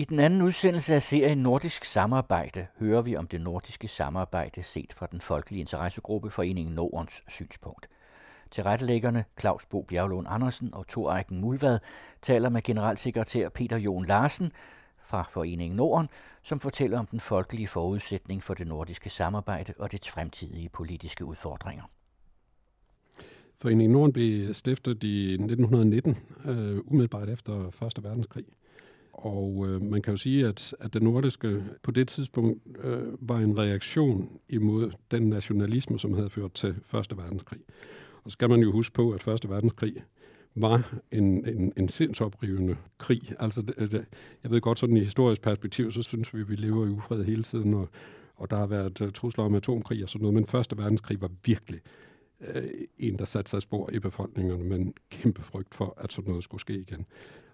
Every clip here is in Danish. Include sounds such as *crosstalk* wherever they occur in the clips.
I den anden udsendelse af serien Nordisk Samarbejde hører vi om det nordiske samarbejde set fra den folkelige interessegruppe Foreningen Nordens synspunkt. Tilrettelæggerne Claus Bo Bjerglund Andersen og Thor Eiken Mulvad taler med generalsekretær Peter Jon Larsen fra Foreningen Norden, som fortæller om den folkelige forudsætning for det nordiske samarbejde og dets fremtidige politiske udfordringer. Foreningen Norden blev stiftet i 1919, øh, umiddelbart efter 1. verdenskrig. Og øh, man kan jo sige, at, at det nordiske på det tidspunkt øh, var en reaktion imod den nationalisme, som havde ført til 1. verdenskrig. Og så skal man jo huske på, at 1. verdenskrig var en, en, en sindsoprivende krig. Altså, det, det, jeg ved godt, sådan i historisk perspektiv, så synes vi, at vi lever i ufred hele tiden, og, og der har været uh, trusler om atomkrig og sådan noget, men 1. verdenskrig var virkelig uh, en, der satte sig spor i befolkningerne med en kæmpe frygt for, at sådan noget skulle ske igen.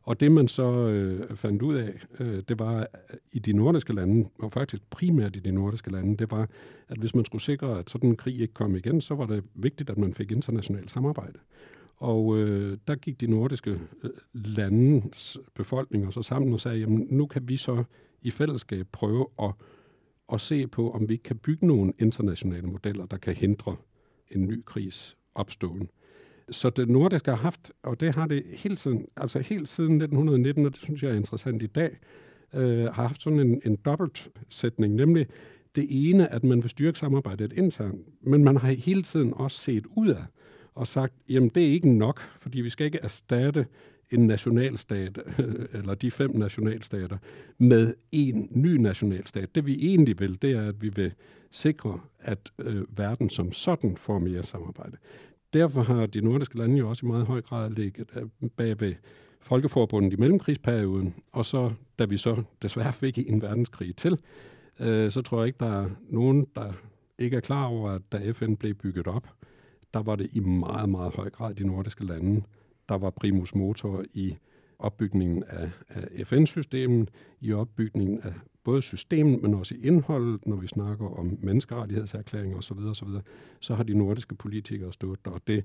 Og det man så øh, fandt ud af, øh, det var i de nordiske lande, og faktisk primært i de nordiske lande, det var, at hvis man skulle sikre, at sådan en krig ikke kom igen, så var det vigtigt, at man fik internationalt samarbejde. Og øh, der gik de nordiske øh, landes befolkninger så sammen og sagde, jamen nu kan vi så i fællesskab prøve at, at se på, om vi kan bygge nogle internationale modeller, der kan hindre en ny krigs opståen. Så det nordiske har haft, og det har det hele tiden, altså helt siden 1919, og det synes jeg er interessant i dag, øh, har haft sådan en, en dobbelt sætning, nemlig det ene, at man vil styrke samarbejdet internt, men man har hele tiden også set ud af og sagt, jamen det er ikke nok, fordi vi skal ikke erstatte en nationalstat, *laughs* eller de fem nationalstater, med en ny nationalstat. Det vi egentlig vil, det er, at vi vil sikre, at øh, verden som sådan får mere samarbejde derfor har de nordiske lande jo også i meget høj grad ligget øh, bag ved Folkeforbundet i mellemkrigsperioden, og så, da vi så desværre *laughs* fik en verdenskrig til, øh, så tror jeg ikke, der er nogen, der ikke er klar over, at da FN blev bygget op, der var det i meget, meget høj grad de nordiske lande, der var primus motor i opbygningen af, af FN-systemet, i opbygningen af både systemet, men også i indholdet, når vi snakker om menneskerettighedserklæringer osv., osv., så har de nordiske politikere stået der, og det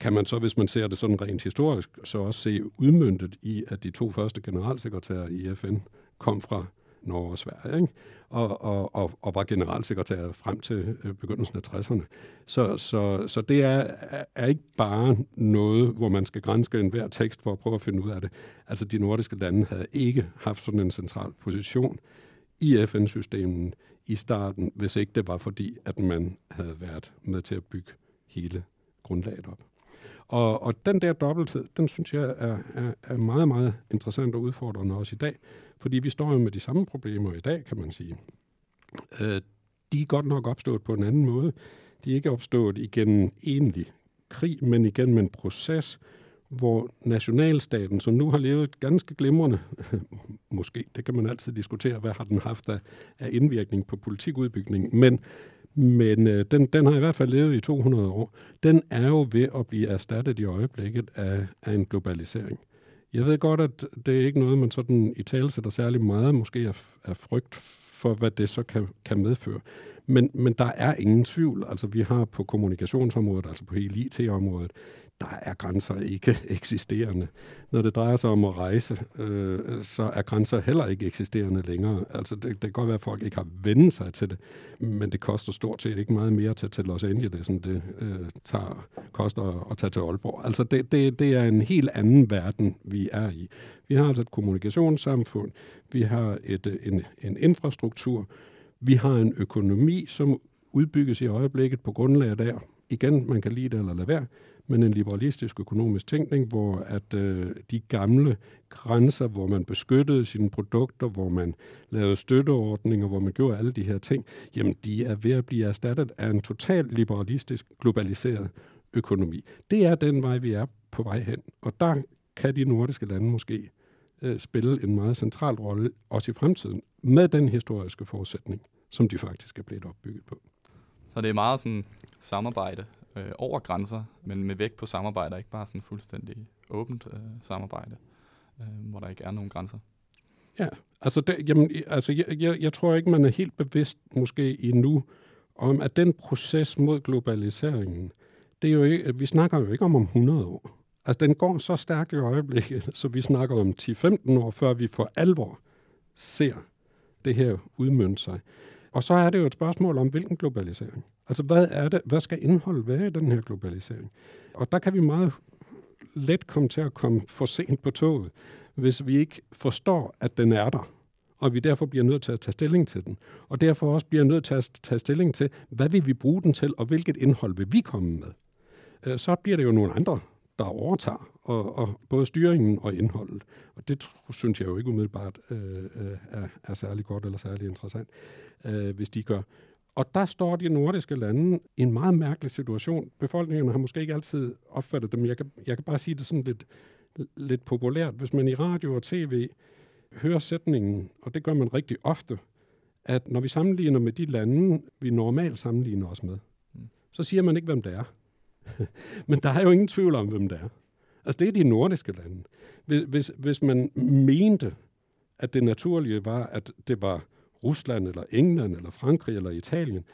kan man så, hvis man ser det sådan rent historisk, så også se udmyndtet i, at de to første generalsekretærer i FN kom fra Norge og Sverige, ikke? Og, og, og, og var generalsekretær frem til øh, begyndelsen af 60'erne. Så, så, så det er, er ikke bare noget, hvor man skal grænske enhver tekst for at prøve at finde ud af det. Altså, de nordiske lande havde ikke haft sådan en central position i FN-systemet i starten, hvis ikke det var fordi, at man havde været med til at bygge hele grundlaget op. Og, og den der dobbelthed, den synes jeg er, er, er meget, meget interessant og udfordrende også i dag, fordi vi står jo med de samme problemer i dag, kan man sige. Øh, de er godt nok opstået på en anden måde. De er ikke opstået igennem egentlig krig, men igennem en proces, hvor nationalstaten, som nu har levet ganske glimrende, *laughs* måske, det kan man altid diskutere, hvad har den haft af, af indvirkning på politikudbygningen, men, men øh, den, den har i hvert fald levet i 200 år. Den er jo ved at blive erstattet i øjeblikket af, af en globalisering. Jeg ved godt, at det er ikke noget, man sådan i tale sætter særlig meget, måske af, af frygt for, hvad det så kan, kan medføre. Men, men der er ingen tvivl. Altså, vi har på kommunikationsområdet, altså på hele IT-området, der er grænser ikke *laughs* eksisterende. Når det drejer sig om at rejse, øh, så er grænser heller ikke eksisterende længere. Altså det, det kan godt være, at folk ikke har vendt sig til det, men det koster stort set ikke meget mere at tage til Los Angeles, end det øh, tager, koster at tage til Aalborg. Altså det, det, det er en helt anden verden, vi er i. Vi har altså et kommunikationssamfund, vi har et, øh, en, en infrastruktur, vi har en økonomi, som udbygges i øjeblikket på grundlag af der. Igen, man kan lide det eller lade være men en liberalistisk økonomisk tænkning, hvor at øh, de gamle grænser, hvor man beskyttede sine produkter, hvor man lavede støtteordninger, hvor man gjorde alle de her ting, jamen de er ved at blive erstattet af en totalt liberalistisk, globaliseret økonomi. Det er den vej, vi er på vej hen, og der kan de nordiske lande måske øh, spille en meget central rolle, også i fremtiden, med den historiske forudsætning, som de faktisk er blevet opbygget på. Så det er meget sådan samarbejde øh, over grænser, men med vægt på samarbejde, ikke bare sådan fuldstændig åbent øh, samarbejde, øh, hvor der ikke er nogen grænser. Ja, altså, det, jamen, altså jeg, jeg, jeg tror ikke, man er helt bevidst måske endnu om, at den proces mod globaliseringen, det er jo ikke, vi snakker jo ikke om om 100 år. Altså, den går så stærkt i øjeblikket, *laughs* så vi snakker om 10-15 år, før vi for alvor ser det her udmønte sig. Og så er det jo et spørgsmål om, hvilken globalisering. Altså, hvad er det, hvad skal indholdet være i den her globalisering? Og der kan vi meget let komme til at komme for sent på toget, hvis vi ikke forstår, at den er der og vi derfor bliver nødt til at tage stilling til den. Og derfor også bliver nødt til at tage stilling til, hvad vil vi bruge den til, og hvilket indhold vil vi komme med. Øh, så bliver det jo nogle andre, der overtager, og, og både styringen og indholdet. Og det synes jeg jo ikke umiddelbart øh, øh, er, er særlig godt eller særlig interessant, øh, hvis de gør. Og der står de nordiske lande i en meget mærkelig situation. Befolkningerne har måske ikke altid opfattet dem. Jeg kan, jeg kan bare sige det sådan lidt, lidt populært. Hvis man i radio og tv hører sætningen, og det gør man rigtig ofte, at når vi sammenligner med de lande, vi normalt sammenligner os med, mm. så siger man ikke, hvem det er. *laughs* Men der er jo ingen tvivl om, hvem det er. Altså, det er de nordiske lande. Hvis, hvis, hvis man mente, at det naturlige var, at det var Rusland, eller England, eller Frankrig, eller Italien,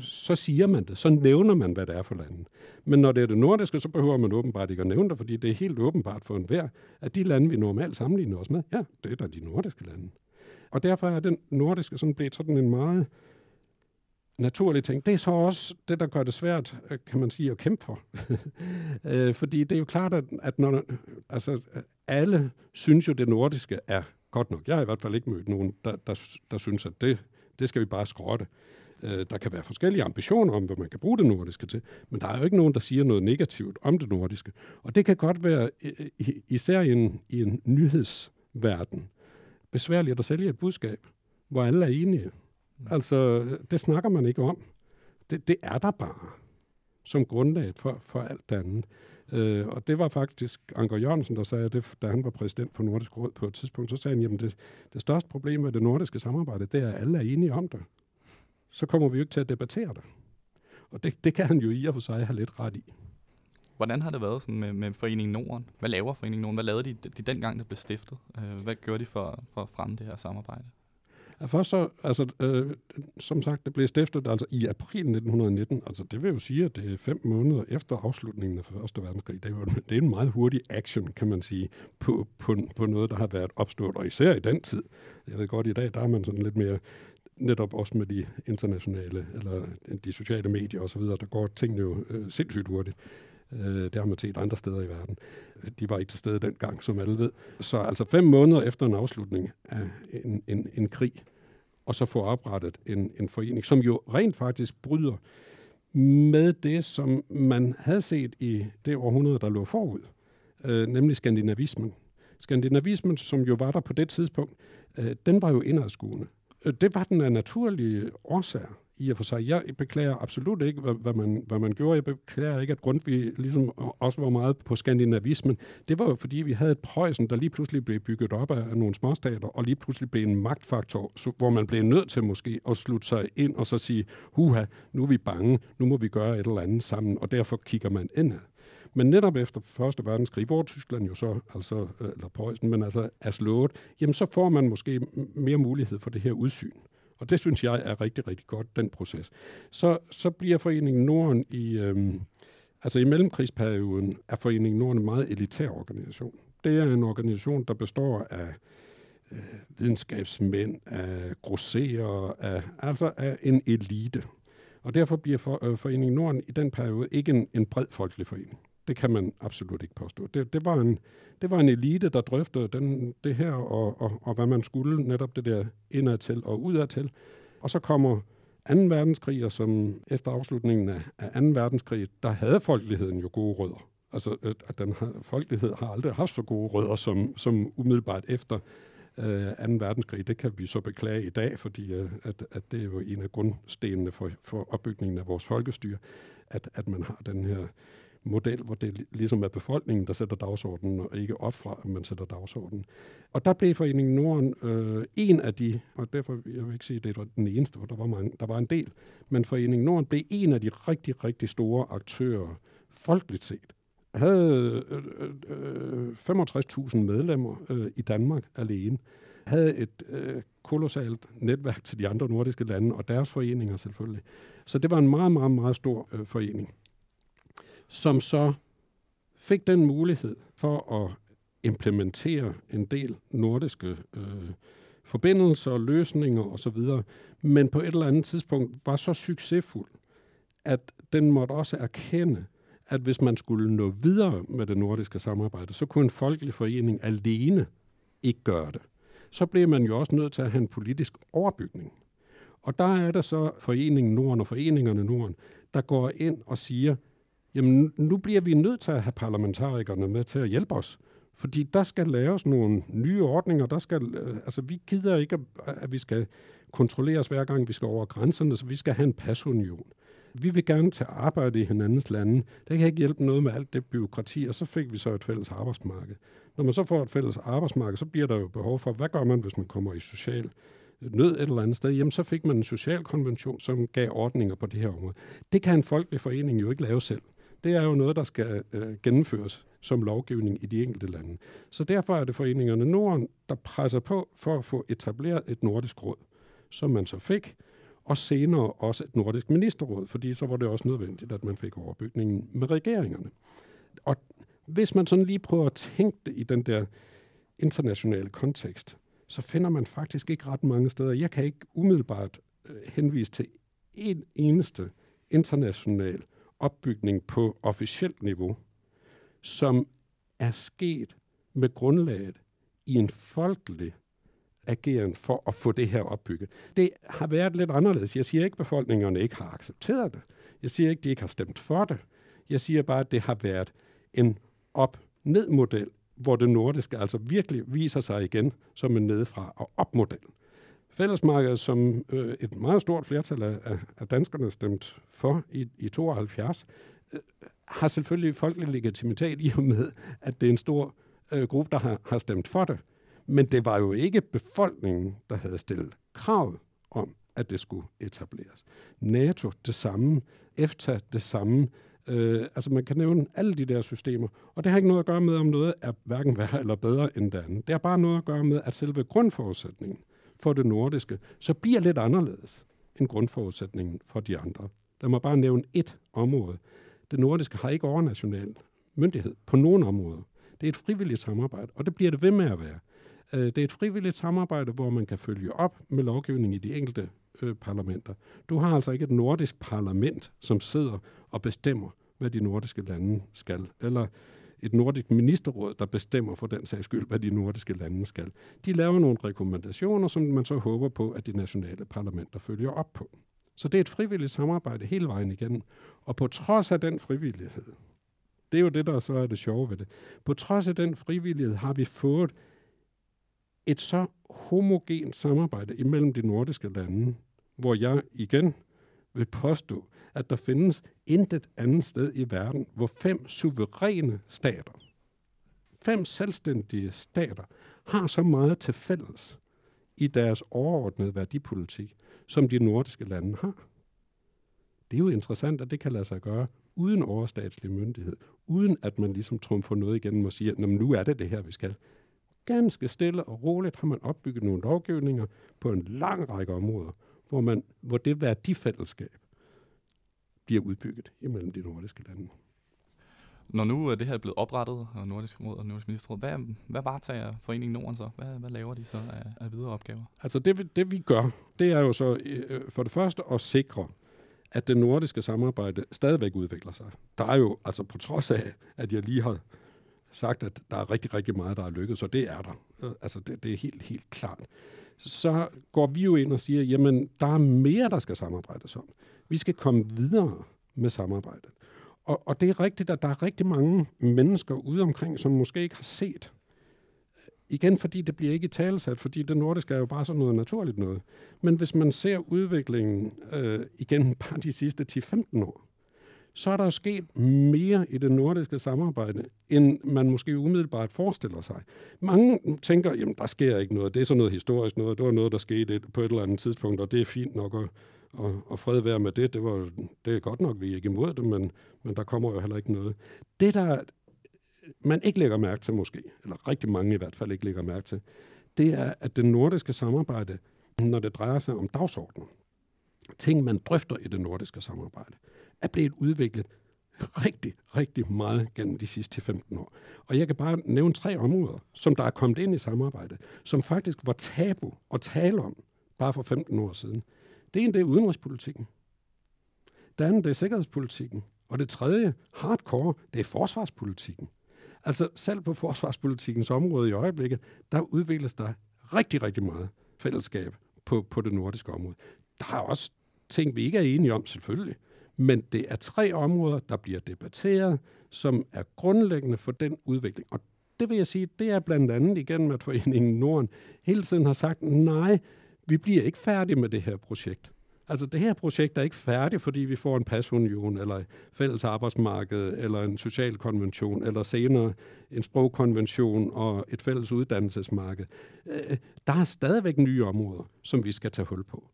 så siger man det. Så nævner man, hvad det er for landet. Men når det er det nordiske, så behøver man åbenbart ikke at nævne det, fordi det er helt åbenbart for enhver, at de lande, vi normalt sammenligner os med, ja, det er da de nordiske lande. Og derfor er den nordiske sådan blevet sådan en meget naturlig ting. Det er så også det, der gør det svært, øh, kan man sige, at kæmpe for. *laughs* Øh, fordi det er jo klart, at, at når, altså, alle synes jo, det nordiske er godt nok. Jeg har i hvert fald ikke mødt nogen, der, der, der synes, at det, det skal vi bare skrotte. Øh, der kan være forskellige ambitioner om, hvad man kan bruge det nordiske til, men der er jo ikke nogen, der siger noget negativt om det nordiske. Og det kan godt være, især i en, i en nyhedsverden, besværligt at sælge et budskab, hvor alle er enige. Mm. Altså, det snakker man ikke om. Det, det er der bare som grundlag for, for alt det andet. Øh, og det var faktisk Anker Jørgensen, der sagde det, da han var præsident for Nordisk Råd på et tidspunkt. Så sagde han, jamen det, det største problem med det nordiske samarbejde, det er, at alle er enige om det. Så kommer vi jo ikke til at debattere det. Og det, det kan han jo i og for sig have lidt ret i. Hvordan har det været sådan med, med Foreningen Norden? Hvad laver Foreningen Norden? Hvad lavede de, de dengang, det blev stiftet? Øh, hvad gjorde de for, for at fremme det her samarbejde? Ja, først så, altså, øh, som sagt, det blev stiftet altså i april 1919. Altså, det vil jo sige, at det er fem måneder efter afslutningen af Første Verdenskrig. Det er, jo, det er en meget hurtig action, kan man sige, på, på, på noget, der har været opstået, og især i den tid. Jeg ved godt, i dag, der er man sådan lidt mere netop også med de internationale, eller de sociale medier osv., der går tingene jo øh, sindssygt hurtigt. Øh, det har man set andre steder i verden. De var ikke til stede dengang, som alle ved. Så altså fem måneder efter en afslutning af en, en, en krig, og så få oprettet en, en forening, som jo rent faktisk bryder med det, som man havde set i det århundrede, der lå forud, øh, nemlig skandinavismen. Skandinavismen, som jo var der på det tidspunkt, øh, den var jo indadskuende. Øh, det var den af naturlige årsager i og for sig. Jeg beklager absolut ikke, hvad, hvad, man, hvad man gjorde. Jeg beklager ikke, at Grundtvig ligesom også var meget på skandinavismen. Det var jo, fordi vi havde et Preussen, der lige pludselig blev bygget op af nogle småstater, og lige pludselig blev en magtfaktor, så, hvor man blev nødt til måske at slutte sig ind og så sige, huha, nu er vi bange, nu må vi gøre et eller andet sammen, og derfor kigger man indad. Men netop efter Første Verdenskrig, hvor Tyskland jo så, altså, øh, eller Preussen, men altså er slået, jamen så får man måske mere mulighed for det her udsyn. Og det synes jeg er rigtig, rigtig godt, den proces. Så, så bliver Foreningen Norden i, øhm, altså i mellemkrigsperioden, er Foreningen Norden en meget elitær organisation. Det er en organisation, der består af øh, videnskabsmænd, af grosserer, af, altså af en elite. Og derfor bliver for, øh, Foreningen Norden i den periode ikke en, en bred folkelig forening. Det kan man absolut ikke påstå. Det, det, var, en, det var en elite, der drøftede den, det her, og, og, og hvad man skulle, netop det der indadtil og udadtil. Og så kommer 2. verdenskrig, og som efter afslutningen af, af 2. verdenskrig, der havde folkeligheden jo gode rødder. Altså, øh, at den har, folkelighed har aldrig haft så gode rødder, som, som umiddelbart efter øh, 2. verdenskrig. Det kan vi så beklage i dag, fordi øh, at, at det er jo en af grundstenene for, for opbygningen af vores folkestyre, at, at man har den her model, hvor det ligesom er befolkningen, der sætter dagsordenen, og ikke opfra, at man sætter dagsordenen. Og der blev Foreningen Norden øh, en af de, og derfor jeg vil ikke sige, at det var den eneste, for der var, mange, der var en del, men Foreningen Norden blev en af de rigtig, rigtig store aktører, folkeligt set, havde øh, øh, øh 65.000 medlemmer øh, i Danmark alene, havde et øh, kolossalt netværk til de andre nordiske lande, og deres foreninger selvfølgelig. Så det var en meget, meget, meget stor øh, forening som så fik den mulighed for at implementere en del nordiske øh, forbindelser, løsninger osv., men på et eller andet tidspunkt var så succesfuld, at den måtte også erkende, at hvis man skulle nå videre med det nordiske samarbejde, så kunne en folkelig forening alene ikke gøre det. Så blev man jo også nødt til at have en politisk overbygning. Og der er der så Foreningen Norden og Foreningerne Norden, der går ind og siger, jamen nu bliver vi nødt til at have parlamentarikerne med til at hjælpe os. Fordi der skal laves nogle nye ordninger, der skal, øh, altså vi gider ikke, at vi skal kontrolleres hver gang, vi skal over grænserne, så vi skal have en pasunion. Vi vil gerne tage arbejde i hinandens lande. Det kan ikke hjælpe noget med alt det byråkrati, og så fik vi så et fælles arbejdsmarked. Når man så får et fælles arbejdsmarked, så bliver der jo behov for, hvad gør man, hvis man kommer i social nød et eller andet sted, jamen så fik man en social konvention, som gav ordninger på det her område. Det kan en folkelig forening jo ikke lave selv. Det er jo noget, der skal øh, gennemføres som lovgivning i de enkelte lande. Så derfor er det foreningerne Norden, der presser på for at få etableret et nordisk råd, som man så fik, og senere også et nordisk ministerråd, fordi så var det også nødvendigt, at man fik overbygningen med regeringerne. Og hvis man sådan lige prøver at tænke det i den der internationale kontekst, så finder man faktisk ikke ret mange steder. Jeg kan ikke umiddelbart øh, henvise til en eneste international opbygning på officielt niveau, som er sket med grundlaget i en folkelig ageren for at få det her opbygget. Det har været lidt anderledes. Jeg siger ikke, at befolkningerne ikke har accepteret det. Jeg siger ikke, at de ikke har stemt for det. Jeg siger bare, at det har været en op-ned-model, hvor det nordiske altså virkelig viser sig igen som en nedefra- og op-model. Fællesmarkedet, som øh, et meget stort flertal af, af danskerne stemt for i, i 72, øh, har selvfølgelig folkelig legitimitet i og med, at det er en stor øh, gruppe, der har, har stemt for det. Men det var jo ikke befolkningen, der havde stillet kravet om, at det skulle etableres. NATO det samme, EFTA det samme. Øh, altså man kan nævne alle de der systemer, og det har ikke noget at gøre med, om noget er hverken værre eller bedre end det andet. Det har bare noget at gøre med, at selve grundforudsætningen for det nordiske, så bliver lidt anderledes end grundforudsætningen for de andre. Lad mig bare nævne et område. Det nordiske har ikke overnational myndighed på nogen områder. Det er et frivilligt samarbejde, og det bliver det ved med at være. Øh, det er et frivilligt samarbejde, hvor man kan følge op med lovgivning i de enkelte øh, parlamenter. Du har altså ikke et nordisk parlament, som sidder og bestemmer, hvad de nordiske lande skal, eller et nordisk ministerråd, der bestemmer for den sags skyld, hvad de nordiske lande skal. De laver nogle rekommendationer, som man så håber på, at de nationale parlamenter følger op på. Så det er et frivilligt samarbejde hele vejen igennem. Og på trods af den frivillighed, det er jo det, der så er det sjove ved det, på trods af den frivillighed har vi fået et så homogent samarbejde imellem de nordiske lande, hvor jeg igen vil påstå, at der findes intet andet sted i verden, hvor fem suveræne stater, fem selvstændige stater, har så meget til fælles i deres overordnede værdipolitik, som de nordiske lande har. Det er jo interessant, at det kan lade sig gøre uden overstatslig myndighed, uden at man ligesom trumfer noget igennem og siger, nu er det det her, vi skal. Ganske stille og roligt har man opbygget nogle lovgivninger på en lang række områder, hvor, man, hvor det værdifællesskab bliver udbygget imellem de nordiske lande. Når nu er det her blevet oprettet, og Nordisk Råd og Nordisk Ministerråd, hvad, hvad varetager Foreningen Norden så? Hvad, hvad laver de så af, af videre opgaver? Altså det, det vi gør, det er jo så øh, for det første at sikre, at det nordiske samarbejde stadigvæk udvikler sig. Der er jo, altså på trods af, at jeg lige har sagt, at der er rigtig, rigtig meget, der er lykkedes, så det er der. Øh, altså det, det er helt, helt klart. Så går vi jo ind og siger, jamen der er mere, der skal samarbejdes om. Vi skal komme videre med samarbejdet. Og, og det er rigtigt, at der er rigtig mange mennesker ude omkring, som måske ikke har set. Igen, fordi det bliver ikke talsat, fordi det nordiske er jo bare sådan noget naturligt noget. Men hvis man ser udviklingen øh, igen bare de sidste 10-15 år, så er der jo sket mere i det nordiske samarbejde, end man måske umiddelbart forestiller sig. Mange tænker, jamen der sker ikke noget, det er sådan noget historisk noget, det var noget, der skete på et eller andet tidspunkt, og det er fint nok at, og, og fred være med det. Det, var, det er godt nok, vi er ikke imod det, men, men der kommer jo heller ikke noget. Det, der man ikke lægger mærke til måske, eller rigtig mange i hvert fald ikke lægger mærke til, det er, at det nordiske samarbejde, når det drejer sig om dagsordenen, ting, man drøfter i det nordiske samarbejde, er blevet udviklet rigtig, rigtig meget gennem de sidste 15 år. Og jeg kan bare nævne tre områder, som der er kommet ind i samarbejdet, som faktisk var tabu at tale om bare for 15 år siden. Det ene, det er udenrigspolitikken. Det andet, det er sikkerhedspolitikken. Og det tredje, hardcore, det er forsvarspolitikken. Altså selv på forsvarspolitikkens område i øjeblikket, der udvikles der rigtig, rigtig meget fællesskab på, på det nordiske område. Der er også ting, vi ikke er enige om, selvfølgelig. Men det er tre områder, der bliver debatteret, som er grundlæggende for den udvikling. Og det vil jeg sige, det er blandt andet igennem, at Foreningen Norden hele tiden har sagt, nej, vi bliver ikke færdige med det her projekt. Altså det her projekt er ikke færdigt, fordi vi får en pasunion, eller et fælles arbejdsmarked, eller en social konvention, eller senere en sprogkonvention og et fælles uddannelsesmarked. Øh, der er stadigvæk nye områder, som vi skal tage hul på.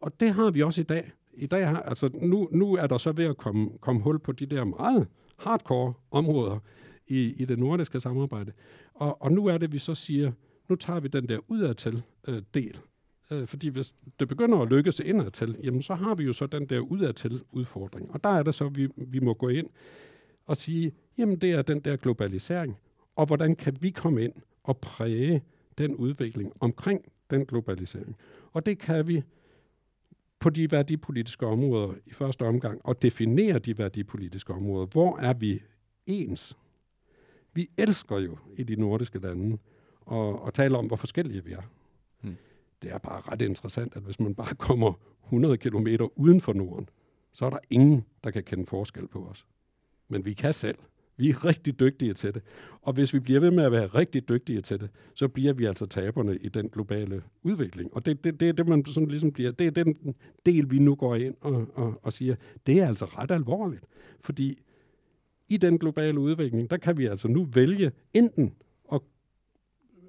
Og det har vi også i dag. I dag har, altså nu, nu er der så ved at komme, komme hul på de der meget hardcore områder i, i det nordiske samarbejde. Og, og nu er det, vi så siger, nu tager vi den der udadtil øh, del Øh, fordi hvis det begynder at lykkes indadtil, jamen så har vi jo så den der udadtil udfordring. Og der er det så, vi, vi må gå ind og sige, jamen det er den der globalisering, og hvordan kan vi komme ind og præge den udvikling omkring den globalisering. Og det kan vi på de værdipolitiske områder i første omgang, og definere de værdipolitiske områder. Hvor er vi ens? Vi elsker jo i de nordiske lande at, at tale om, hvor forskellige vi er det er bare ret interessant, at hvis man bare kommer 100 km uden for Norden, så er der ingen, der kan kende forskel på os. Men vi kan selv. Vi er rigtig dygtige til det. Og hvis vi bliver ved med at være rigtig dygtige til det, så bliver vi altså taberne i den globale udvikling. Og det, det, det er det, man sådan ligesom bliver, det er den del, vi nu går ind og, og, og siger, det er altså ret alvorligt. Fordi i den globale udvikling, der kan vi altså nu vælge enten at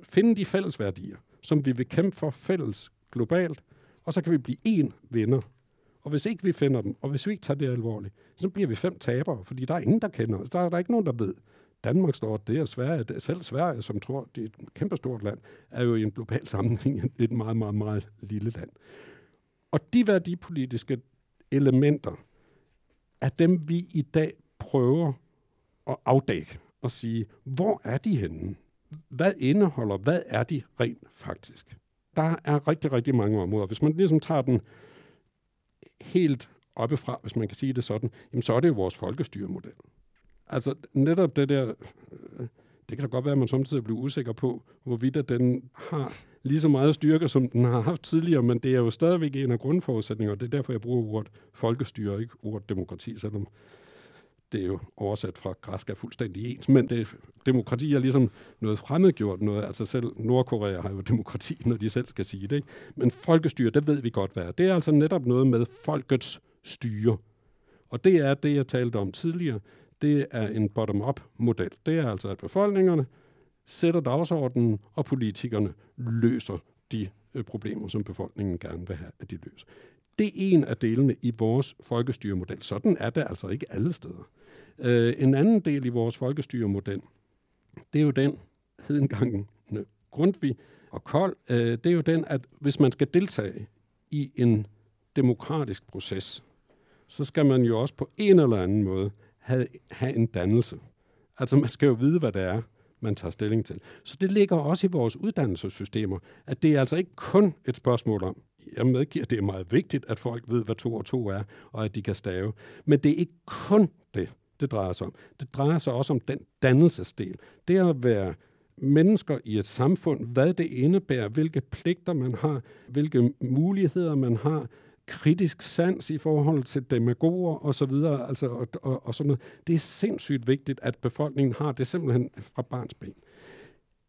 finde de fælles værdier, som vi vil kæmpe for fælles globalt, og så kan vi blive én vinder. Og hvis ikke vi finder dem, og hvis vi ikke tager det alvorligt, så bliver vi fem tabere, fordi der er ingen, der kender os. Der er der ikke nogen, der ved. Danmark står det, og Sverige, det, selv Sverige, som tror, det er et kæmpestort land, er jo i en global sammenhæng *laughs* et meget, meget, meget lille land. Og de værdipolitiske elementer er dem, vi i dag prøver at afdække og sige, hvor er de henne? hvad indeholder, hvad er de rent faktisk? Der er rigtig, rigtig mange områder. Hvis man ligesom tager den helt oppefra, hvis man kan sige det sådan, jamen så er det jo vores folkestyremodel. Altså netop det der, øh, det kan da godt være, at man samtidig bliver usikker på, hvorvidt den har lige så meget styrke, som den har haft tidligere, men det er jo stadigvæk en af grundforudsætningerne, og det er derfor, jeg bruger ordet folkestyre, ikke ordet demokrati, selvom det er jo oversat fra græsk er fuldstændig ens, men det, demokrati er ligesom noget fremmedgjort noget. Altså selv Nordkorea har jo *laughs* demokrati, når de selv skal sige det. Ikke? Men folkestyre, det ved vi godt, hvad er. Det er altså netop noget med folkets styre. Og det er det, jeg talte om tidligere. Det er en bottom-up-model. Det er altså, at befolkningerne sætter dagsordenen, og politikerne løser de øh, problemer, som befolkningen gerne vil have, at de løser. Det er en af delene i vores folkestyremodel. Sådan er det altså ikke alle steder. Øh, en anden del i vores folkestyremodel, det er jo den, hed engang Grundtvig og Kold, øh, det er jo den, at hvis man skal deltage i en demokratisk proces, så skal man jo også på en eller anden måde have, have en dannelse. Altså man skal jo vide, hvad det er, man tager stilling til. Så det ligger også i vores uddannelsessystemer, at det er altså ikke kun et spørgsmål om, jeg medgiver, det er meget vigtigt, at folk ved, hvad to og to er, og at de kan stave. Men det er ikke kun det, det drejer sig om. Det drejer sig også om den dannelsesdel. Det er at være mennesker i et samfund, hvad det indebærer, hvilke pligter man har, hvilke muligheder man har, kritisk sans i forhold til demagoger og så videre, altså, og, og, og sådan noget. Det er sindssygt vigtigt, at befolkningen har det simpelthen fra barns ben.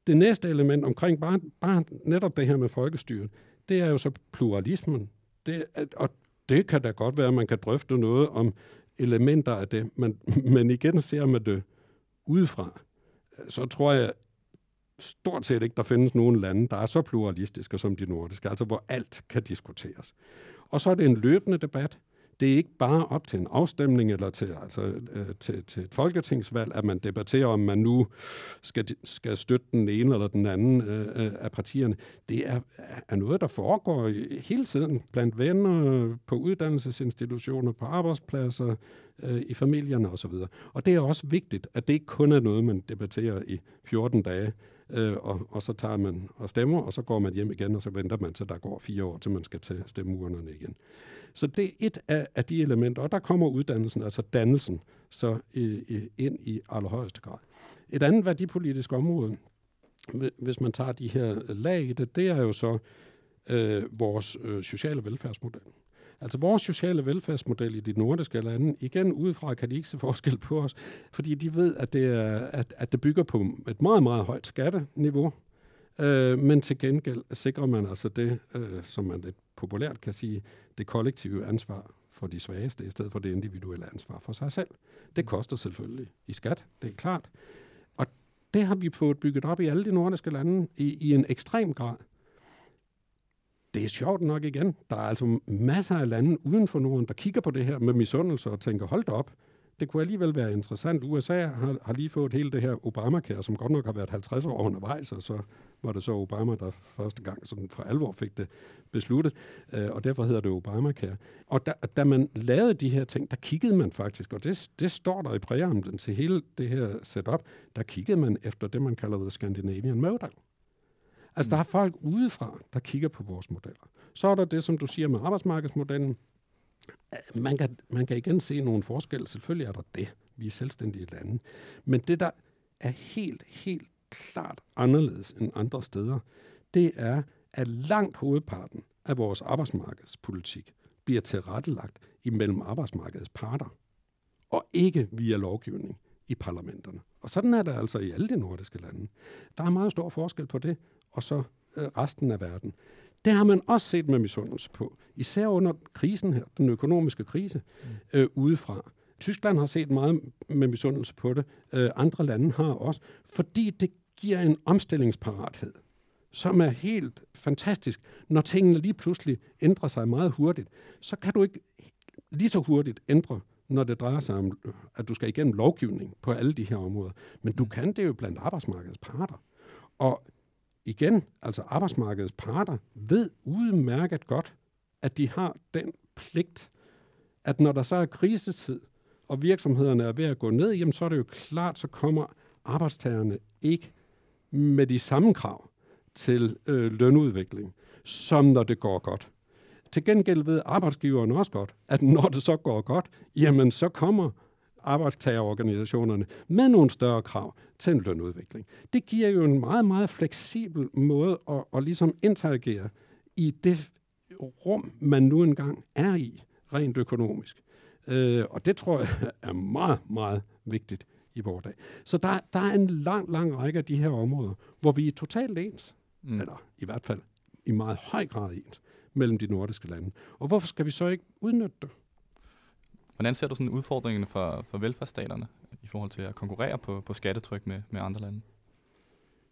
Det næste element omkring bare, bare netop det her med folkestyret, det er jo så pluralismen. Det, og det kan da godt være, at man kan drøfte noget om elementer af det, men, *laughs* men igen ser man det udefra, så tror jeg stort set ikke, der findes nogen lande, der er så pluralistiske som de nordiske, altså hvor alt kan diskuteres. Og så er det en løbende debat det er ikke bare op til en afstemning eller til, altså, øh, til, til et folketingsvalg, at man debatterer, om man nu skal, skal støtte den ene eller den anden øh, øh af partierne. Det er, er noget, der foregår hele tiden blandt venner, på uddannelsesinstitutioner, på arbejdspladser, øh, i familierne osv. Og det er også vigtigt, at det ikke kun er noget, man debatterer i 14 dage, øh, og, og så tager man og stemmer, og så går man hjem igen, og så venter man til, der går fire år, til man skal til stemmeurnerne igen. Så det er et af, af de elementer, og der kommer uddannelsen, altså dannelsen, så øh, øh ind i allerhøjeste grad. Et andet værdipolitisk område, hvis man tager de her lag i det, det er jo så øh, vores øh, sociale velfærdsmodel. Altså vores sociale velfærdsmodel i de nordiske lande, igen udefra kan de ikke se forskel på os, fordi de ved, at det, er, at, at det bygger på et meget, meget højt skatteniveau, øh, men til gengæld sikrer man altså det, øh, som man lidt populært kan sige, det kollektive ansvar for de svageste, i stedet for det individuelle ansvar for sig selv. Det koster selvfølgelig i skat, det er klart. Og det har vi fået bygget op i alle de nordiske lande i, i en ekstrem grad det er sjovt nok igen. Der er altså masser af lande uden for Norden, der kigger på det her med misundelse og tænker, hold da op, det kunne alligevel være interessant. USA har, har lige fået hele det her Obamacare, som godt nok har været 50 år undervejs, og så var det så Obama, der første gang sådan for alvor fik det besluttet, øh, og derfor hedder det Obamacare. Og da, da man lavede de her ting, der kiggede man faktisk, og det, det står der i præamblen til hele det her setup, der kiggede man efter det, man kalder the Scandinavian Model. Altså, der er folk udefra, der kigger på vores modeller. Så er der det, som du siger med arbejdsmarkedsmodellen. Man kan, man kan igen se nogle forskelle. Selvfølgelig er der det. Vi er selvstændige lande. Men det, der er helt, helt klart anderledes end andre steder, det er, at langt hovedparten af vores arbejdsmarkedspolitik bliver tilrettelagt imellem arbejdsmarkedets parter, og ikke via lovgivning i parlamenterne. Og sådan er det altså i alle de nordiske lande. Der er meget stor forskel på det, og så øh, resten af verden. Det har man også set med misundelse på, især under krisen her, den økonomiske krise, mm. øh, udefra. Tyskland har set meget med misundelse på det, øh, andre lande har også, fordi det giver en omstillingsparathed, som er helt fantastisk. Når tingene lige pludselig ændrer sig meget hurtigt, så kan du ikke lige så hurtigt ændre når det drejer sig om, at du skal igennem lovgivning på alle de her områder. Men du mm. kan det jo blandt arbejdsmarkedets parter. Og igen, altså arbejdsmarkedets parter ved udmærket godt, at de har den pligt, at når der så er krisetid, og virksomhederne er ved at gå ned, jamen så er det jo klart, så kommer arbejdstagerne ikke med de samme krav til øh, lønudvikling, som når det går godt. Til gengæld ved arbejdsgiveren også godt, at når det så går godt, jamen så kommer arbejdstagerorganisationerne med nogle større krav til en lønudvikling. Det giver jo en meget, meget fleksibel måde at, at ligesom interagere i det rum, man nu engang er i, rent økonomisk. Øh, og det tror jeg *laughs* er meget, meget vigtigt i vores dag. Så der, der er en lang, lang række af de her områder, hvor vi er totalt ens, mm. eller i hvert fald i meget høj grad ens, mellem de nordiske lande. Og hvorfor skal vi så ikke udnytte det? Hvordan ser du sådan udfordringerne for, for velfærdsstaterne i forhold til at konkurrere på, på skattetryk med, med andre lande?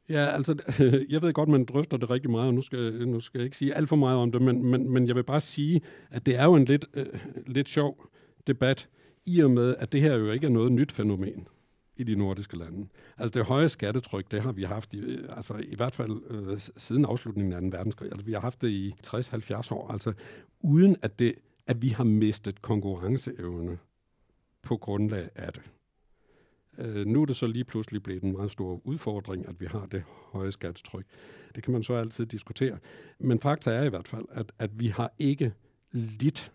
Ja, altså, *laughs* jeg ved godt, man drøfter det rigtig meget, og nu skal, nu skal jeg ikke sige alt for meget om det, men, men, men jeg vil bare sige, at det er jo en lidt, øh, lidt sjov debat, i og med, at det her jo ikke er noget nyt fænomen i de nordiske lande. Altså det høje skattetryk, det har vi haft i, øh, altså i hvert fald øh, siden afslutningen af den verdenskrig. Altså vi har haft det i 60-70 år, altså uden at det at vi har mistet konkurrenceevne på grundlag af det. Øh, nu er det så lige pludselig blevet en meget stor udfordring, at vi har det høje skattetryk. Det kan man så altid diskutere. Men fakta er i hvert fald, at, at vi har ikke lidt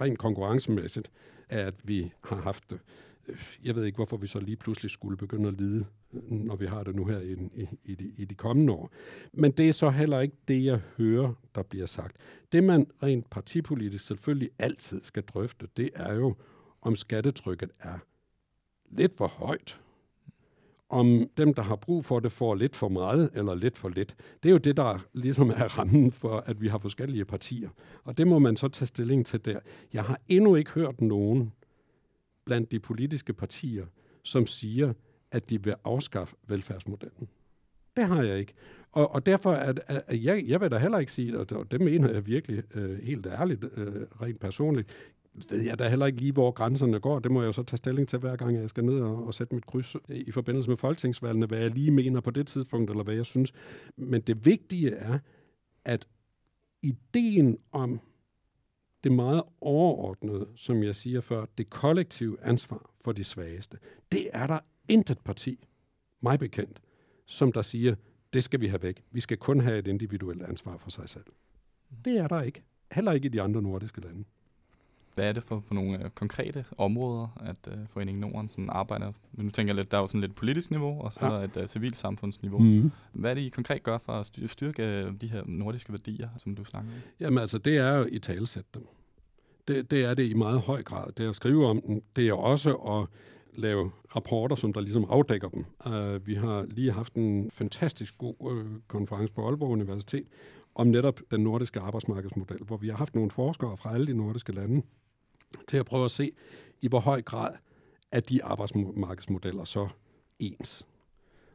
rent konkurrencemæssigt, at vi har haft det øh, jeg ved ikke, hvorfor vi så lige pludselig skulle begynde at lide, når vi har det nu her i, i, i, de, i de kommende år. Men det er så heller ikke det, jeg hører, der bliver sagt. Det, man rent partipolitisk selvfølgelig altid skal drøfte, det er jo, om skattetrykket er lidt for højt. Om dem, der har brug for det, får lidt for meget eller lidt for lidt. Det er jo det, der ligesom er rammen for, at vi har forskellige partier. Og det må man så tage stilling til der. Jeg har endnu ikke hørt nogen, blandt de politiske partier, som siger, at de vil afskaffe velfærdsmodellen. Det har jeg ikke. Og, og derfor er at jeg, jeg vil da heller ikke sige, og det mener jeg virkelig øh, helt ærligt, øh, rent personligt, ved jeg da heller ikke lige, hvor grænserne går. Det må jeg jo så tage stilling til, hver gang jeg skal ned og, og sætte mit kryds i forbindelse med folketingsvalgene, hvad jeg lige mener på det tidspunkt, eller hvad jeg synes. Men det vigtige er, at ideen om det meget overordnede, som jeg siger før, det kollektive ansvar for de svageste, det er der intet parti, mig bekendt, som der siger, det skal vi have væk. Vi skal kun have et individuelt ansvar for sig selv. Det er der ikke. Heller ikke i de andre nordiske lande. Hvad er det for, for nogle uh, konkrete områder, at uh, Foreningen Norden sådan arbejder? Nu tænker jeg lidt, der er jo sådan lidt politisk niveau, og så ja. er der et uh, civilsamfundsniveau. Mm. Hvad er det, I konkret gør for at styrke de her nordiske værdier, som du snakker om? Jamen altså, det er jo i talesætte dem. Det, det er det i meget høj grad. Det er at skrive om dem. Det er også at lave rapporter, som der ligesom afdækker dem. Uh, vi har lige haft en fantastisk god uh, konference på Aalborg Universitet om netop den nordiske arbejdsmarkedsmodel, hvor vi har haft nogle forskere fra alle de nordiske lande til at prøve at se, i hvor høj grad er de arbejdsmarkedsmodeller så ens.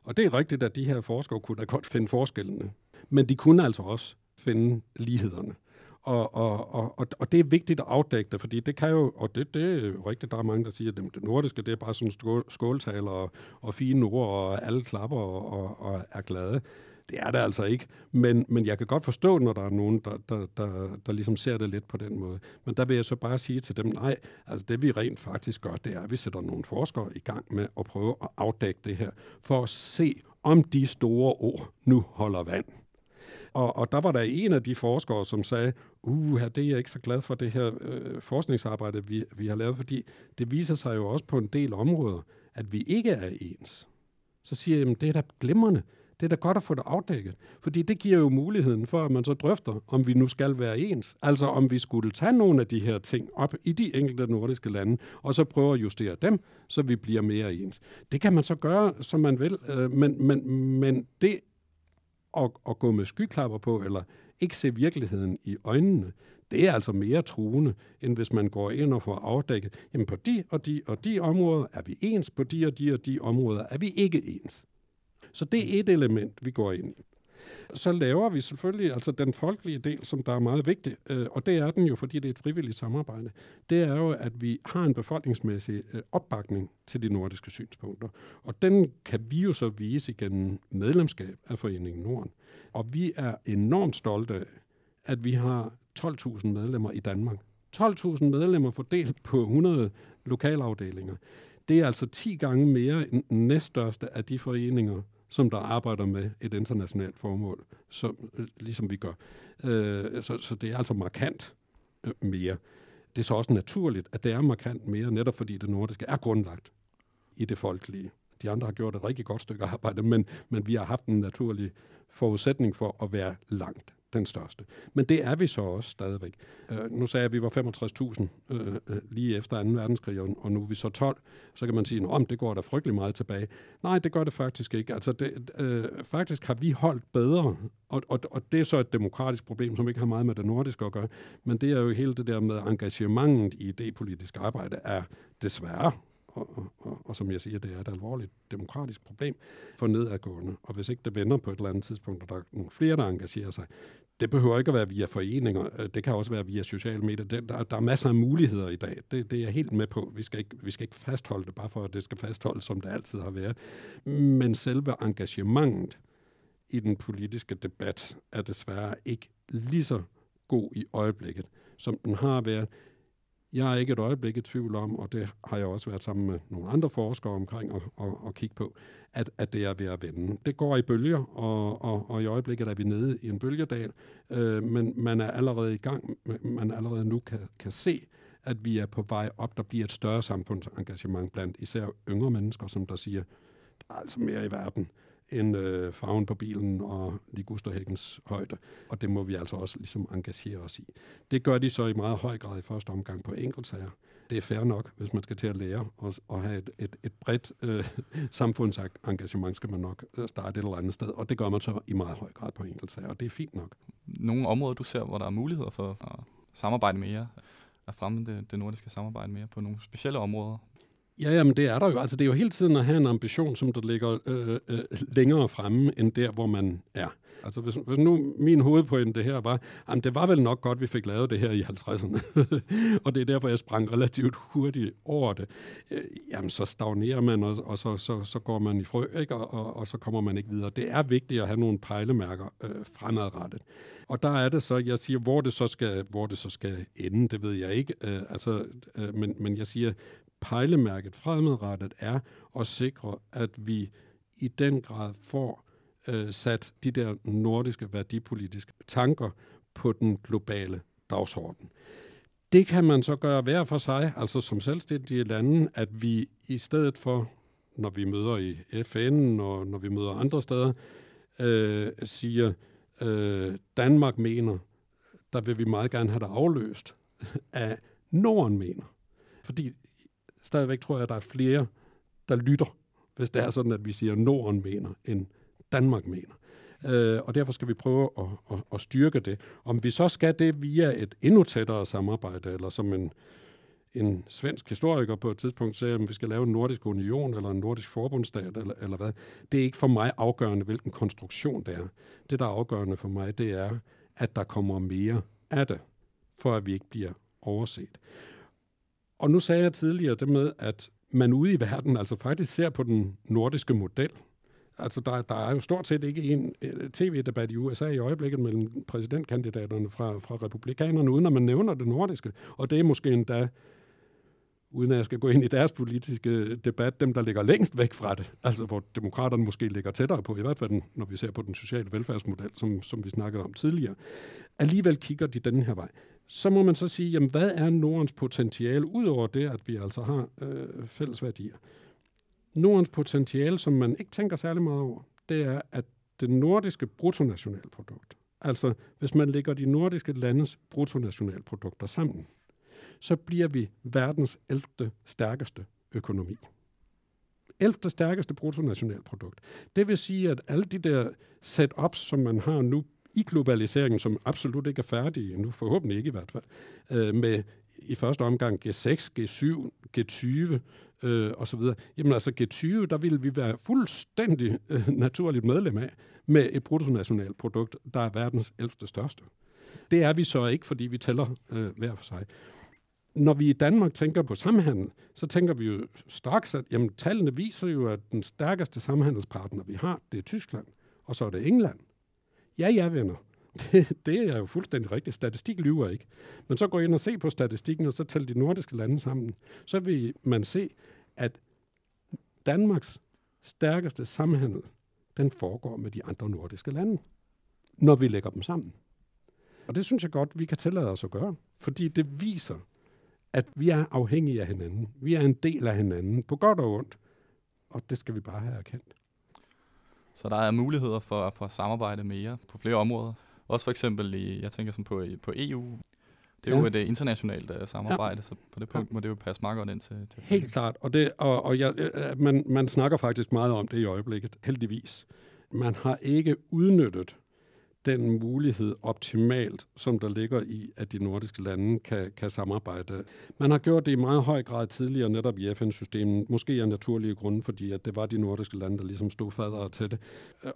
Og det er rigtigt, at de her forskere kunne da godt finde forskellene, men de kunne altså også finde lighederne. Og, og, og, og det er vigtigt at afdække det, fordi det kan jo, og det, det er jo rigtigt, der er mange, der siger, at det nordiske, det er bare sådan skåltaler og, og fine ord, og alle klapper og, og, og er glade. Det er det altså ikke, men, men jeg kan godt forstå, når der er nogen, der, der, der, der ligesom ser det lidt på den måde. Men der vil jeg så bare sige til dem, nej, altså det vi rent faktisk gør, det er, at vi sætter nogle forskere i gang med at prøve at afdække det her, for at se, om de store ord nu holder vand. Og, og der var der en af de forskere, som sagde, uh, det er jeg ikke så glad for det her øh, forskningsarbejde, vi, vi har lavet, fordi det viser sig jo også på en del områder, at vi ikke er ens. Så siger jeg, det er da glimrende. Det er da godt at få det afdækket, fordi det giver jo muligheden for, at man så drøfter, om vi nu skal være ens. Altså om vi skulle tage nogle af de her ting op i de enkelte nordiske lande, og så prøve at justere dem, så vi bliver mere ens. Det kan man så gøre, som man vil, øh, men, men, men det at, at gå med skyklapper på, eller ikke se virkeligheden i øjnene, det er altså mere truende, end hvis man går ind og får afdækket, jamen på de og de og de områder er vi ens, på de og de og de områder er vi ikke ens. Så det er et element, vi går ind i. Så laver vi selvfølgelig altså den folkelige del, som der er meget vigtig, øh, og det er den jo, fordi det er et frivilligt samarbejde. Det er jo, at vi har en befolkningsmæssig øh, opbakning til de nordiske synspunkter, og den kan vi jo så vise gennem medlemskab af Foreningen Norden. Og vi er enormt stolte af, at vi har 12.000 medlemmer i Danmark. 12.000 medlemmer fordelt på 100 lokalafdelinger. Det er altså 10 gange mere end den næststørste af de foreninger, som der arbejder med et internationalt formål, som, øh, ligesom vi gør. Øh, så, så det er altså markant øh, mere. Det er så også naturligt, at det er markant mere, netop fordi det nordiske er grundlagt i det folkelige. De andre har gjort et rigtig godt stykke arbejde, men, men vi har haft en naturlig forudsætning for at være langt den største. Men det er vi så også stadigvæk. Øh, nu sagde jeg, at vi var 65.000 øh, øh, lige efter 2. verdenskrig, og, og nu er vi så 12. Så kan man sige, at det går der frygtelig meget tilbage. Nej, det gør det faktisk ikke. Altså, det, øh, faktisk har vi holdt bedre, og, og, og det er så et demokratisk problem, som ikke har meget med det nordiske at gøre, men det er jo hele det der med engagementet i det politiske arbejde er desværre og, og, og, og som jeg siger, det er et alvorligt demokratisk problem for nedadgående. Og hvis ikke det vender på et eller andet tidspunkt, og der er nogle flere, der engagerer sig, det behøver ikke at være via foreninger, øh, det kan også være via sociale medier. Det, der, der er masser af muligheder i dag, det, det er jeg helt med på. Vi skal, ikke, vi skal ikke fastholde det, bare for at det skal fastholdes, som det altid har været. Men selve engagementet i den politiske debat er desværre ikke lige så god i øjeblikket, som den har været. Jeg er ikke et øjeblik i tvivl om, og det har jeg også været sammen med nogle andre forskere omkring og, og, og kigge på, at, at det er ved at vende. Det går i bølger, og, og, og i øjeblikket er vi nede i en bølgedal, øh, men man er allerede i gang, man allerede nu kan, kan se, at vi er på vej op. Der bliver et større samfundsengagement blandt især yngre mennesker, som der siger, der er altså mere i verden end øh, farven på bilen og ligusterhækkens højde. Og det må vi altså også ligesom engagere os i. Det gør de så i meget høj grad i første omgang på enkeltsager. Det er fair nok, hvis man skal til at lære og, og have et, et, et bredt øh, *laughs* samfundsengagement, skal man nok øh, starte et eller andet sted. Og det gør man så i meget høj grad på enkeltsager, og det er fint nok. Nogle områder, du ser, hvor der er muligheder for at samarbejde mere, at fremme det, det nordiske samarbejde mere på nogle specielle områder? Ja, jamen det er der jo. Altså det er jo hele tiden at have en ambition, som der ligger øh, øh, længere fremme end der, hvor man er. Altså hvis, hvis nu min hovedpointe her var, jamen det var vel nok godt, vi fik lavet det her i 50'erne, *laughs* og det er derfor, jeg sprang relativt hurtigt over det, øh, jamen så stagnerer man, og, og så, så, så går man i frø, ikke? Og, og, og så kommer man ikke videre. Det er vigtigt at have nogle pejlemærker øh, fremadrettet. Og der er det så, jeg siger, hvor det så skal, hvor det så skal ende, det ved jeg ikke, øh, altså, øh, men, men jeg siger, pejlemærket fremadrettet er at sikre, at vi i den grad får øh, sat de der nordiske værdipolitiske tanker på den globale dagsorden. Det kan man så gøre hver for sig, altså som selvstændige lande, at vi i stedet for, når vi møder i FN og når vi møder andre steder, øh, siger, øh, Danmark mener, der vil vi meget gerne have det afløst af Norden mener. Fordi stadigvæk tror jeg, at der er flere, der lytter, hvis det er sådan, at vi siger, at Norden mener, end Danmark mener. Øh, og derfor skal vi prøve at, at, at styrke det. Om vi så skal det via et endnu tættere samarbejde, eller som en, en svensk historiker på et tidspunkt sagde, at vi skal lave en nordisk union eller en nordisk forbundsstat eller, eller hvad. Det er ikke for mig afgørende, hvilken konstruktion det er. Det, der er afgørende for mig, det er, at der kommer mere af det, for at vi ikke bliver overset. Og nu sagde jeg tidligere det med, at man ude i verden altså faktisk ser på den nordiske model. Altså, der, der er jo stort set ikke en øh, tv-debat i USA i øjeblikket mellem præsidentkandidaterne fra, fra republikanerne, uden at man nævner det nordiske. Og det er måske endda, uden at jeg skal gå ind i deres politiske debat, dem, der ligger længst væk fra det. Altså, hvor demokraterne måske ligger tættere på, i hvert fald når vi ser på den sociale velfærdsmodel, som, som vi snakkede om tidligere. Alligevel kigger de den her vej så må man så sige, jamen hvad er Nordens potentiale, udover det, at vi altså har øh, fælles værdier? Nordens potentiale, som man ikke tænker særlig meget over, det er, at det nordiske bruttonationalprodukt, altså hvis man lægger de nordiske landes bruttonationalprodukter sammen, så bliver vi verdens 11. stærkeste økonomi. 11. stærkeste bruttonationalprodukt. Det vil sige, at alle de der setups, som man har nu i globaliseringen, som absolut ikke er færdig nu, forhåbentlig ikke i hvert fald, øh, med i første omgang G6, G7, G20 øh, osv. Jamen altså G20, der ville vi være fuldstændig øh, naturligt medlem af, med et bruttonationalprodukt, der er verdens 11. største. Det er vi så ikke, fordi vi tæller øh, hver for sig. Når vi i Danmark tænker på samhandel, så tænker vi jo straks, at jamen, tallene viser jo, at den stærkeste samhandelspartner, vi har, det er Tyskland, og så er det England. Ja, ja, venner. *laughs* Det, det er jo fuldstændig rigtigt. Statistik lyver ikke. Men så går ind og se på statistikken, og så tæller de nordiske lande sammen. Så vil man se, at Danmarks stærkeste samhandel, den foregår med de andre nordiske lande, når vi lægger dem sammen. Og det synes jeg godt, vi kan tillade os at gøre, fordi det viser, at vi er afhængige af hinanden. Vi er en del af hinanden, på godt og ondt. Og det skal vi bare have erkendt. Så der er muligheder for, for at samarbejde mere på flere områder. Også for eksempel, i, jeg tænker sådan på, på EU. Det er ja. jo et uh, internationalt uh, samarbejde, ja. så på det punkt ja. må det jo passe meget godt ind til. til Helt klart, og, det, og, og jeg, øh, man, man snakker faktisk meget om det i øjeblikket, heldigvis. Man har ikke udnyttet den mulighed optimalt, som der ligger i, at de nordiske lande kan, kan samarbejde. Man har gjort det i meget høj grad tidligere netop i FN-systemet, måske af naturlige grunde, fordi at det var de nordiske lande, der ligesom stod fadere til det.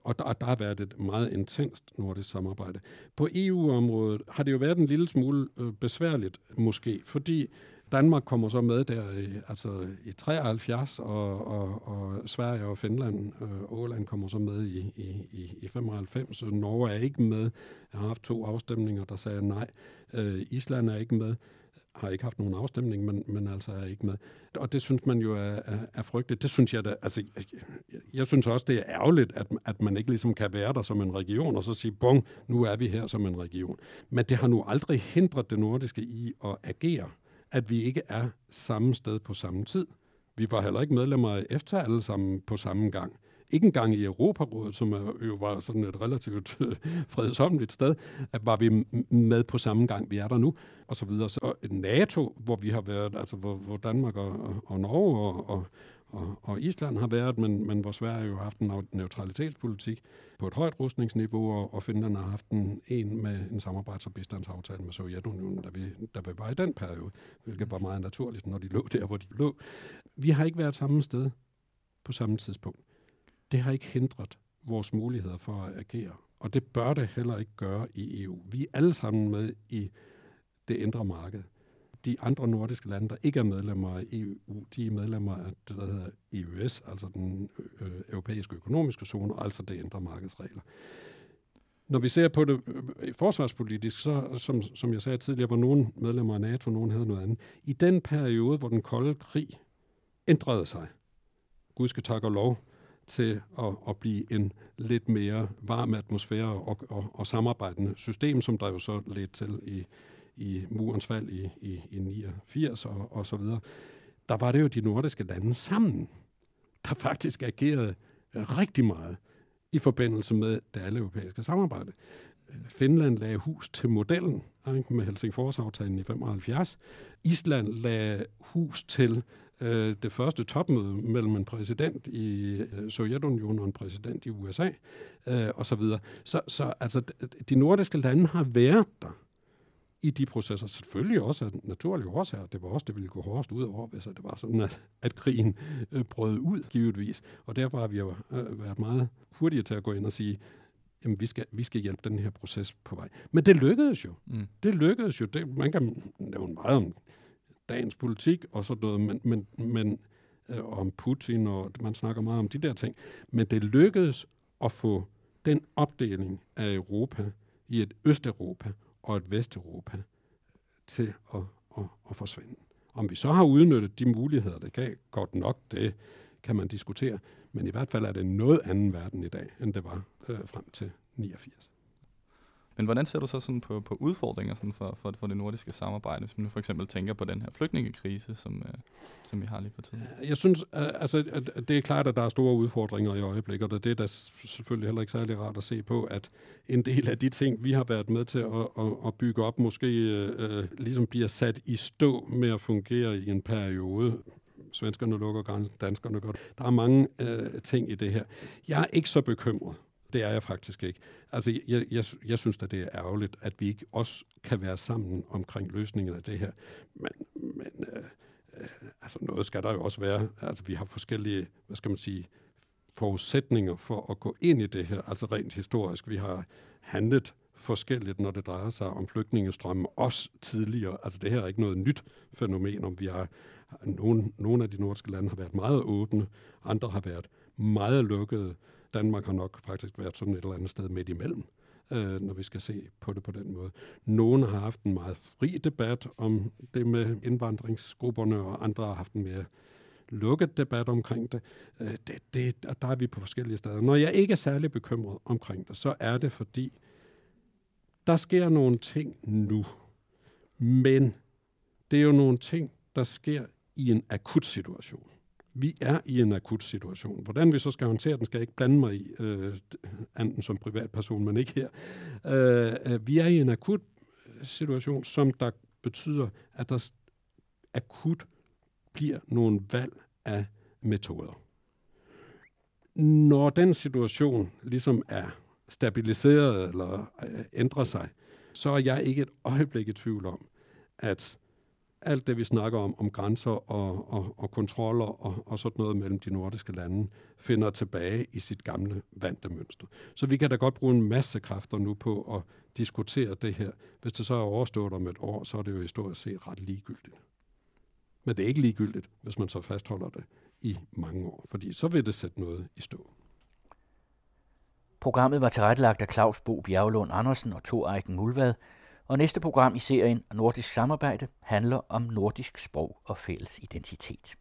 Og der, der har været et meget intenst nordisk samarbejde. På EU-området har det jo været en lille smule øh, besværligt, måske, fordi Danmark kommer så med der i, altså i 73, og, og, og Sverige og Finland og øh, Åland kommer så med i, i, i 95. Så Norge er ikke med. Jeg har haft to afstemninger, der sagde nej. Øh, Island er ikke med har ikke haft nogen afstemning, men, men altså er ikke med. Og det synes man jo er, er, er frygteligt. Det synes jeg da, altså, jeg, jeg synes også, det er ærgerligt, at, at man ikke ligesom kan være der som en region, og så sige, bong, nu er vi her som en region. Men det har nu aldrig hindret det nordiske i at agere at vi ikke er samme sted på samme tid. Vi var heller ikke medlemmer af EFTA alle sammen på samme gang. Ikke engang i Europarådet, som jo var sådan et relativt øh, fredsomligt sted, at var vi med på samme gang, vi er der nu, og så videre. Så NATO, hvor vi har været, altså hvor, hvor Danmark og, og Norge og, og, og, og Island har været, men, men hvor Sverige jo har haft en neutralitetspolitik på et højt rustningsniveau, og, og Finland har haft en, en med en samarbejds- og bistandsaftale med Sovjetunionen, der vi, der vi var i den periode, hvilket var meget naturligt, når de lå der, hvor de lå. Vi har ikke været samme sted på samme tidspunkt. Det har ikke hindret vores muligheder for at agere, og det bør det heller ikke gøre i EU. Vi er alle sammen med i det indre marked de andre nordiske lande, der ikke er medlemmer af EU, de er medlemmer af det, der hedder EØS, altså den øh, europæiske økonomiske zone, altså det indre markedsregler. Når vi ser på det øh, forsvarspolitisk, så som, som jeg sagde tidligere, var nogle medlemmer af NATO, nogle havde noget andet. I den periode, hvor den kolde krig ændrede sig, Gud skal tak og lov, til at, at blive en lidt mere varm atmosfære og, og, og samarbejdende system, som der jo så ledte til i, i murens fald i, i, i 89 og, og så videre, der var det jo de nordiske lande sammen, der faktisk agerede rigtig meget i forbindelse med det alle europæiske samarbejde. Finland lagde hus til modellen ikke, med Helsingforsaftalen i 75. Island lagde hus til øh, det første topmøde mellem en præsident i øh, Sovjetunionen og en præsident i USA, øh, og så videre. Så, så altså, de nordiske lande har været der i de processer. Selvfølgelig også af naturlige årsager. Det var også, det ville gå hårdest ud over, hvis det var sådan, at, at krigen øh, brød ud, givetvis. Og derfor har vi jo øh, været meget hurtige til at gå ind og sige, jamen vi skal, vi skal hjælpe den her proces på vej. Men det lykkedes jo. Mm. Det lykkedes jo. Det, man kan nævne meget om dagens politik og sådan noget, men, men, men øh, om Putin, og man snakker meget om de der ting. Men det lykkedes at få den opdeling af Europa i et Østeuropa og et Vesteuropa til at, at, at forsvinde. Om vi så har udnyttet de muligheder, det gav godt nok, det kan man diskutere, men i hvert fald er det noget anden verden i dag, end det var øh, frem til 89. Men hvordan ser du så sådan på, på udfordringer sådan for, for, for det nordiske samarbejde, hvis man nu for eksempel tænker på den her flygtningekrise, som, øh, som vi har lige for tiden? Jeg synes, øh, altså, at det er klart, at der er store udfordringer i øjeblikket, og det er da selvfølgelig heller ikke særlig rart at se på, at en del af de ting, vi har været med til at, at, at bygge op, måske øh, øh ligesom bliver sat i stå med at fungere i en periode svenskerne lukker grænsen, danskerne gør Der er mange øh, ting i det her. Jeg er ikke så bekymret det er jeg faktisk ikke. Altså, jeg, jeg, jeg synes da, det er ærgerligt, at vi ikke også kan være sammen omkring løsningen af det her. Men, men øh, øh, altså noget skal der jo også være. Altså, vi har forskellige, hvad skal man sige, forudsætninger for at gå ind i det her, altså rent historisk. Vi har handlet forskelligt, når det drejer sig om flygtningestrømme, også tidligere. Altså det her er ikke noget nyt fænomen, om vi har, nogle, nogle af de nordiske lande har været meget åbne, andre har været meget lukkede. Danmark har nok faktisk været sådan et eller andet sted midt imellem, øh, når vi skal se på det på den måde. Nogle har haft en meget fri debat om det med indvandringsgrupperne, og andre har haft en mere lukket debat omkring det. Øh, det, det der er vi på forskellige steder. Når jeg ikke er særlig bekymret omkring det, så er det fordi, der sker nogle ting nu, men det er jo nogle ting, der sker i en akut situation vi er i en akut situation. Hvordan vi så skal håndtere den, skal jeg ikke blande mig i, øh, anden som privatperson, men ikke her. Øh, øh vi er i en akut øh, situation, som der betyder, at der akut bliver nogle valg af metoder. Når den situation ligesom er stabiliseret eller øh, ændrer sig, så er jeg ikke et øjeblik i tvivl om, at alt det, vi snakker om, om grænser og, og, og kontroller og, og sådan noget mellem de nordiske lande, finder tilbage i sit gamle vante mønster. Så vi kan da godt bruge en masse kræfter nu på at diskutere det her. Hvis det så er overstået om et år, så er det jo historisk set ret ligegyldigt. Men det er ikke ligegyldigt, hvis man så fastholder det i mange år, fordi så vil det sætte noget i stå. Programmet var tilrettelagt af Claus Bo Bjerglund Andersen og Thor Eiken Mulvad, og næste program i serien Nordisk Samarbejde handler om nordisk sprog og fælles identitet.